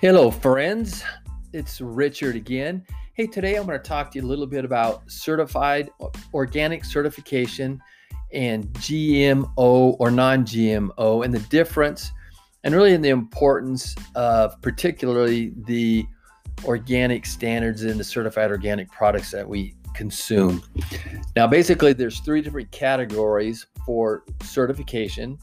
Hello, friends. It's Richard again. Hey, today I'm going to talk to you a little bit about certified organic certification and GMO or non GMO and the difference, and really in the importance of particularly the organic standards in the certified organic products that we consume. Now, basically, there's three different categories for certification,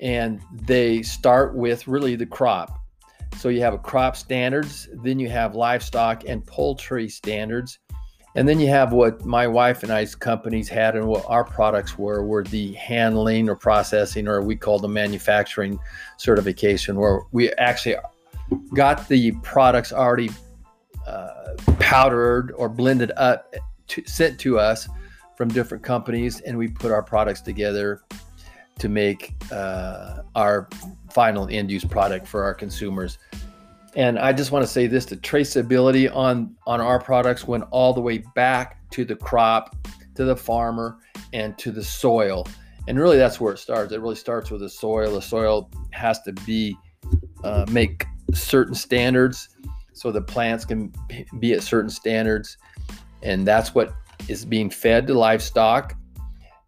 and they start with really the crop. So you have a crop standards, then you have livestock and poultry standards, and then you have what my wife and I's companies had and what our products were were the handling or processing or we call the manufacturing certification where we actually got the products already uh, powdered or blended up to, sent to us from different companies and we put our products together to make uh, our final end use product for our consumers. And I just want to say this: the traceability on on our products went all the way back to the crop, to the farmer, and to the soil. And really, that's where it starts. It really starts with the soil. The soil has to be uh, make certain standards so the plants can be at certain standards, and that's what is being fed to livestock.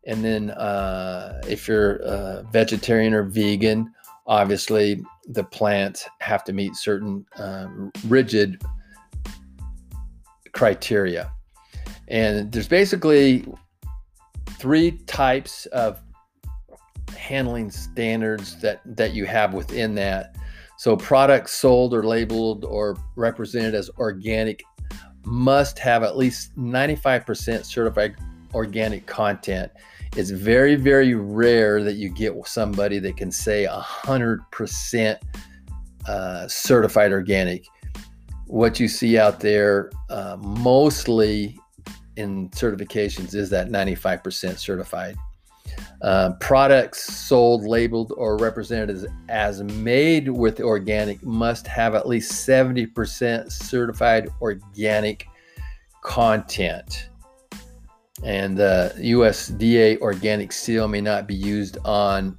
And then, uh, if you're a vegetarian or vegan, obviously the plants have to meet certain um, rigid criteria. And there's basically three types of handling standards that, that you have within that. So, products sold or labeled or represented as organic must have at least 95% certified organic content. It's very, very rare that you get somebody that can say 100% uh, certified organic. What you see out there uh, mostly in certifications is that 95% certified. Uh, products sold, labeled, or represented as, as made with organic must have at least 70% certified organic content and uh, the USDA organic seal may not be used on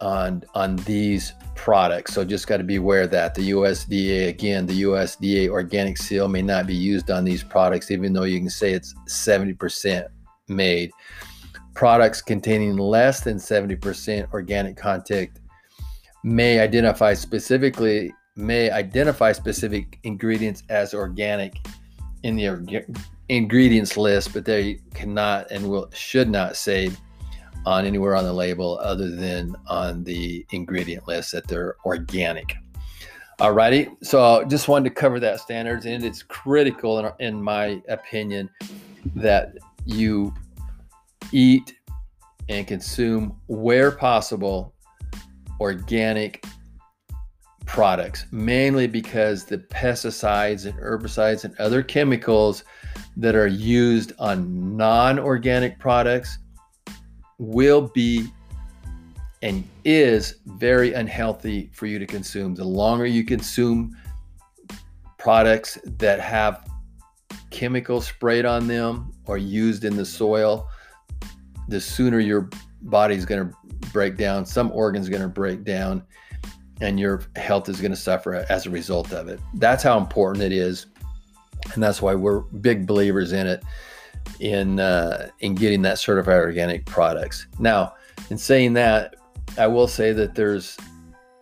on on these products. So just got to be aware of that the USDA again, the USDA organic seal may not be used on these products, even though you can say it's 70% made. Products containing less than 70% organic content may identify specifically may identify specific ingredients as organic in the ingredients list, but they cannot and will should not say on anywhere on the label other than on the ingredient list that they're organic. Alrighty, so just wanted to cover that standards, and it's critical in, in my opinion that you eat and consume where possible organic products, mainly because the pesticides and herbicides and other chemicals that are used on non organic products will be and is very unhealthy for you to consume. The longer you consume products that have chemicals sprayed on them or used in the soil, the sooner your body's going to break down, some organs going to break down, and your health is going to suffer as a result of it. That's how important it is and that's why we're big believers in it in uh, in getting that certified organic products. Now, in saying that, I will say that there's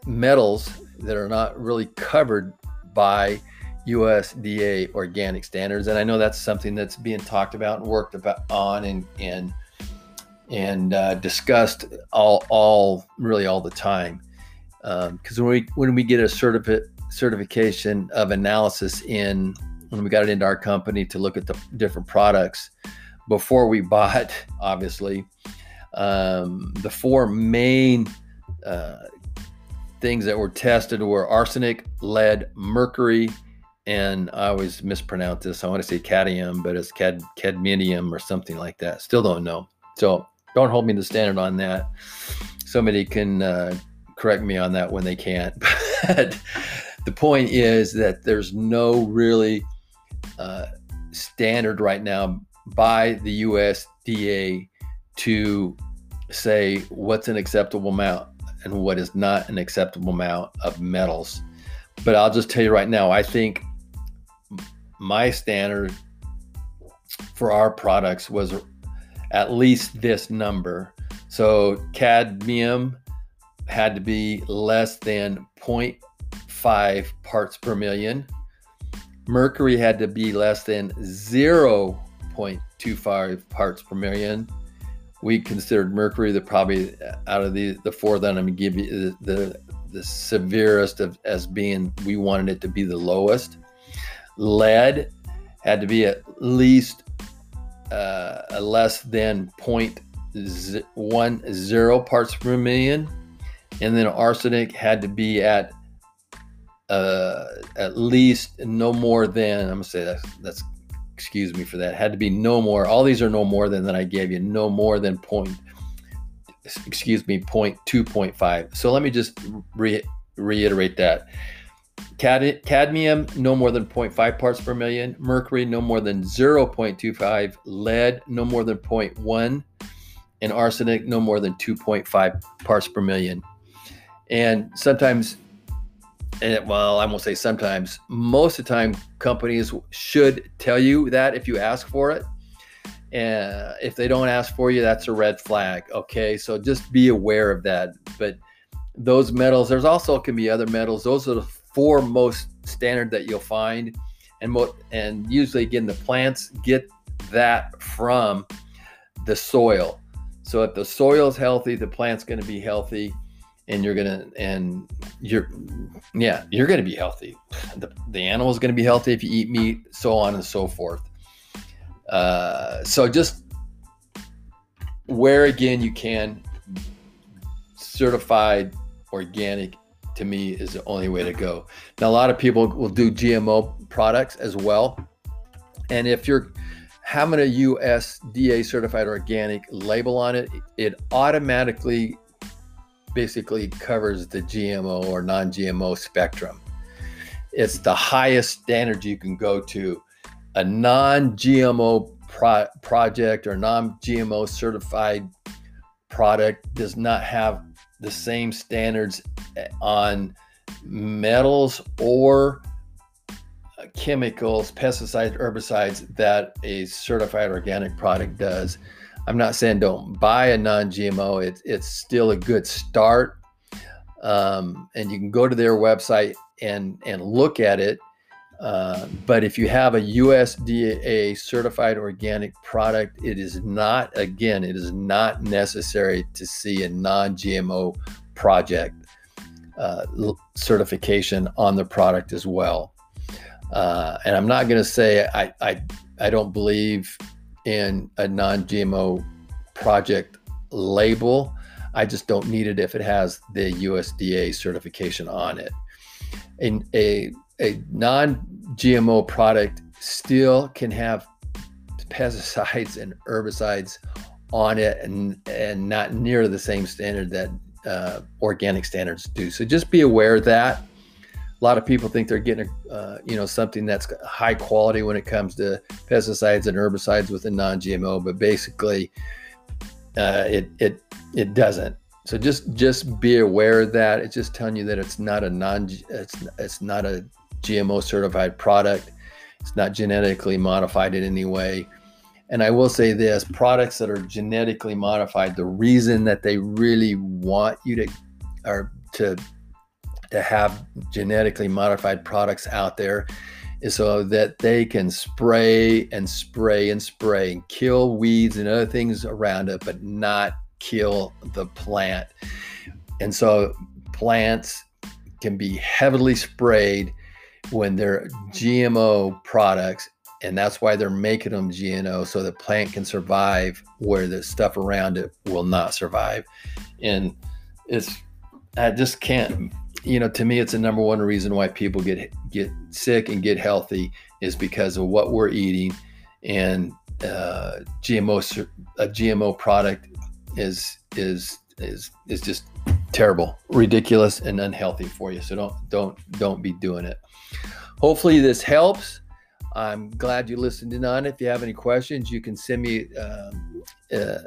metals that are not really covered by USDA organic standards, and I know that's something that's being talked about and worked about on and and and uh, discussed all all really all the time. Because um, when we when we get a certificate certification of analysis in when we got it into our company to look at the different products before we bought, obviously, um, the four main uh, things that were tested were arsenic, lead, mercury, and I always mispronounce this. I want to say cadmium, but it's cad- cadmium or something like that. Still don't know. So don't hold me to standard on that. Somebody can uh, correct me on that when they can't. But the point is that there's no really uh, standard right now by the USDA to say what's an acceptable amount and what is not an acceptable amount of metals. but I'll just tell you right now, I think my standard for our products was at least this number. So cadmium had to be less than 0.5 parts per million. Mercury had to be less than 0.25 parts per million. We considered mercury the probably out of the the four that I'm gonna give you the, the, the severest of as being we wanted it to be the lowest. Lead had to be at least uh, less than 0.10 parts per million, and then arsenic had to be at uh, at least no more than I'm gonna say that that's excuse me for that had to be no more. All these are no more than that I gave you. No more than point excuse me point two point five. So let me just re- reiterate that. Cad- cadmium no more than 0.5 parts per million, mercury no more than 0.25, lead no more than 0.1, and arsenic no more than 2.5 parts per million. And sometimes and well, I won't say sometimes, most of the time, companies should tell you that if you ask for it. And if they don't ask for you, that's a red flag. Okay. So just be aware of that. But those metals, there's also can be other metals. Those are the four most standard that you'll find. And, and usually, again, the plants get that from the soil. So if the soil is healthy, the plant's going to be healthy and you're gonna and you're yeah you're gonna be healthy. The, the animal's gonna be healthy if you eat meat so on and so forth. Uh, so just where again you can certified organic to me is the only way to go. Now a lot of people will do gmo products as well. And if you're having a usda certified organic label on it it automatically basically covers the GMO or non GMO spectrum. It's the highest standard you can go to. A non GMO pro- project or non GMO certified product does not have the same standards on metals or chemicals, pesticides, herbicides that a certified organic product does. I'm not saying don't buy a non-GMO. It's it's still a good start, um, and you can go to their website and and look at it. Uh, but if you have a USDA certified organic product, it is not again, it is not necessary to see a non-GMO project uh, certification on the product as well. Uh, and I'm not going to say I, I I don't believe in a non GMO project label. I just don't need it if it has the USDA certification on it. And a, a non GMO product still can have pesticides and herbicides on it and, and not near the same standard that uh, organic standards do. So just be aware of that a lot of people think they're getting uh, you know something that's high quality when it comes to pesticides and herbicides with a non-GMO, but basically uh, it it it doesn't. So just just be aware of that. It's just telling you that it's not a non it's it's not a GMO certified product. It's not genetically modified in any way. And I will say this products that are genetically modified, the reason that they really want you to or to to have genetically modified products out there so that they can spray and spray and spray and kill weeds and other things around it, but not kill the plant. And so plants can be heavily sprayed when they're GMO products. And that's why they're making them GMO so the plant can survive where the stuff around it will not survive. And it's, I just can't you know, to me, it's the number one reason why people get get sick and get healthy is because of what we're eating, and uh, GMO a GMO product is is is is just terrible, ridiculous, and unhealthy for you. So don't don't don't be doing it. Hopefully, this helps. I'm glad you listened in on. If you have any questions, you can send me um, uh,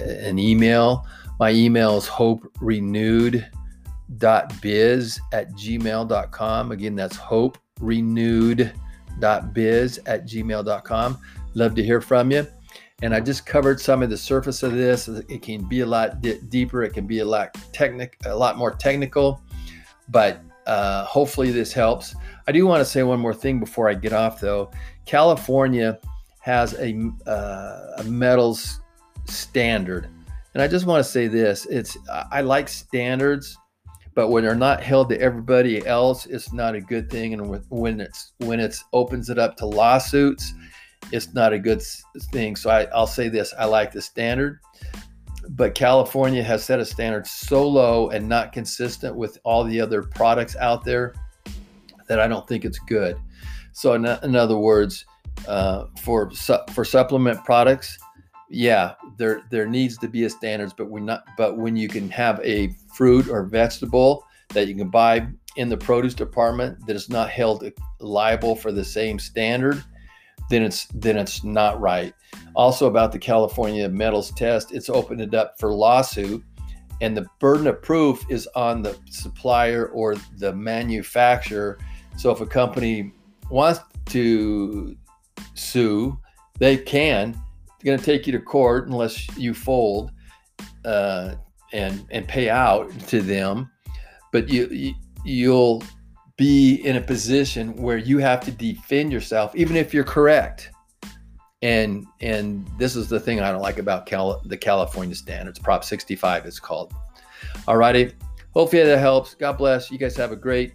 an email. My email is hope renewed hope.biz at gmail.com. Again, that's hope renewed.biz at gmail.com. Love to hear from you. And I just covered some of the surface of this. It can be a lot d- deeper. It can be a lot technic, a lot more technical, but uh, hopefully this helps. I do want to say one more thing before I get off, though. California has a, uh, a metals standard, and I just want to say this: it's I like standards, but when they're not held to everybody else, it's not a good thing. And when it's when it's opens it up to lawsuits it's not a good thing. So I, I'll say this I like the standard, but California has set a standard so low and not consistent with all the other products out there that I don't think it's good. So, in, in other words, uh, for su- for supplement products, yeah, there there needs to be a standards, but we not. But when you can have a fruit or vegetable that you can buy in the produce department that is not held liable for the same standard, then it's then it's not right. Also about the California metals test, it's opened it up for lawsuit and the burden of proof is on the supplier or the manufacturer. So if a company wants to sue, they can. It's going to take you to court unless you fold uh, and and pay out to them. But you, you you'll be in a position where you have to defend yourself, even if you're correct. And and this is the thing I don't like about Cal- the California standards. Prop 65 is called. All righty. Hopefully that helps. God bless. You guys have a great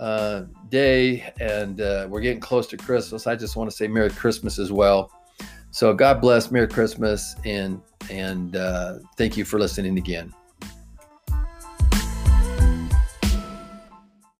uh, day, and uh, we're getting close to Christmas. I just want to say Merry Christmas as well. So God bless. Merry Christmas, and and uh, thank you for listening again.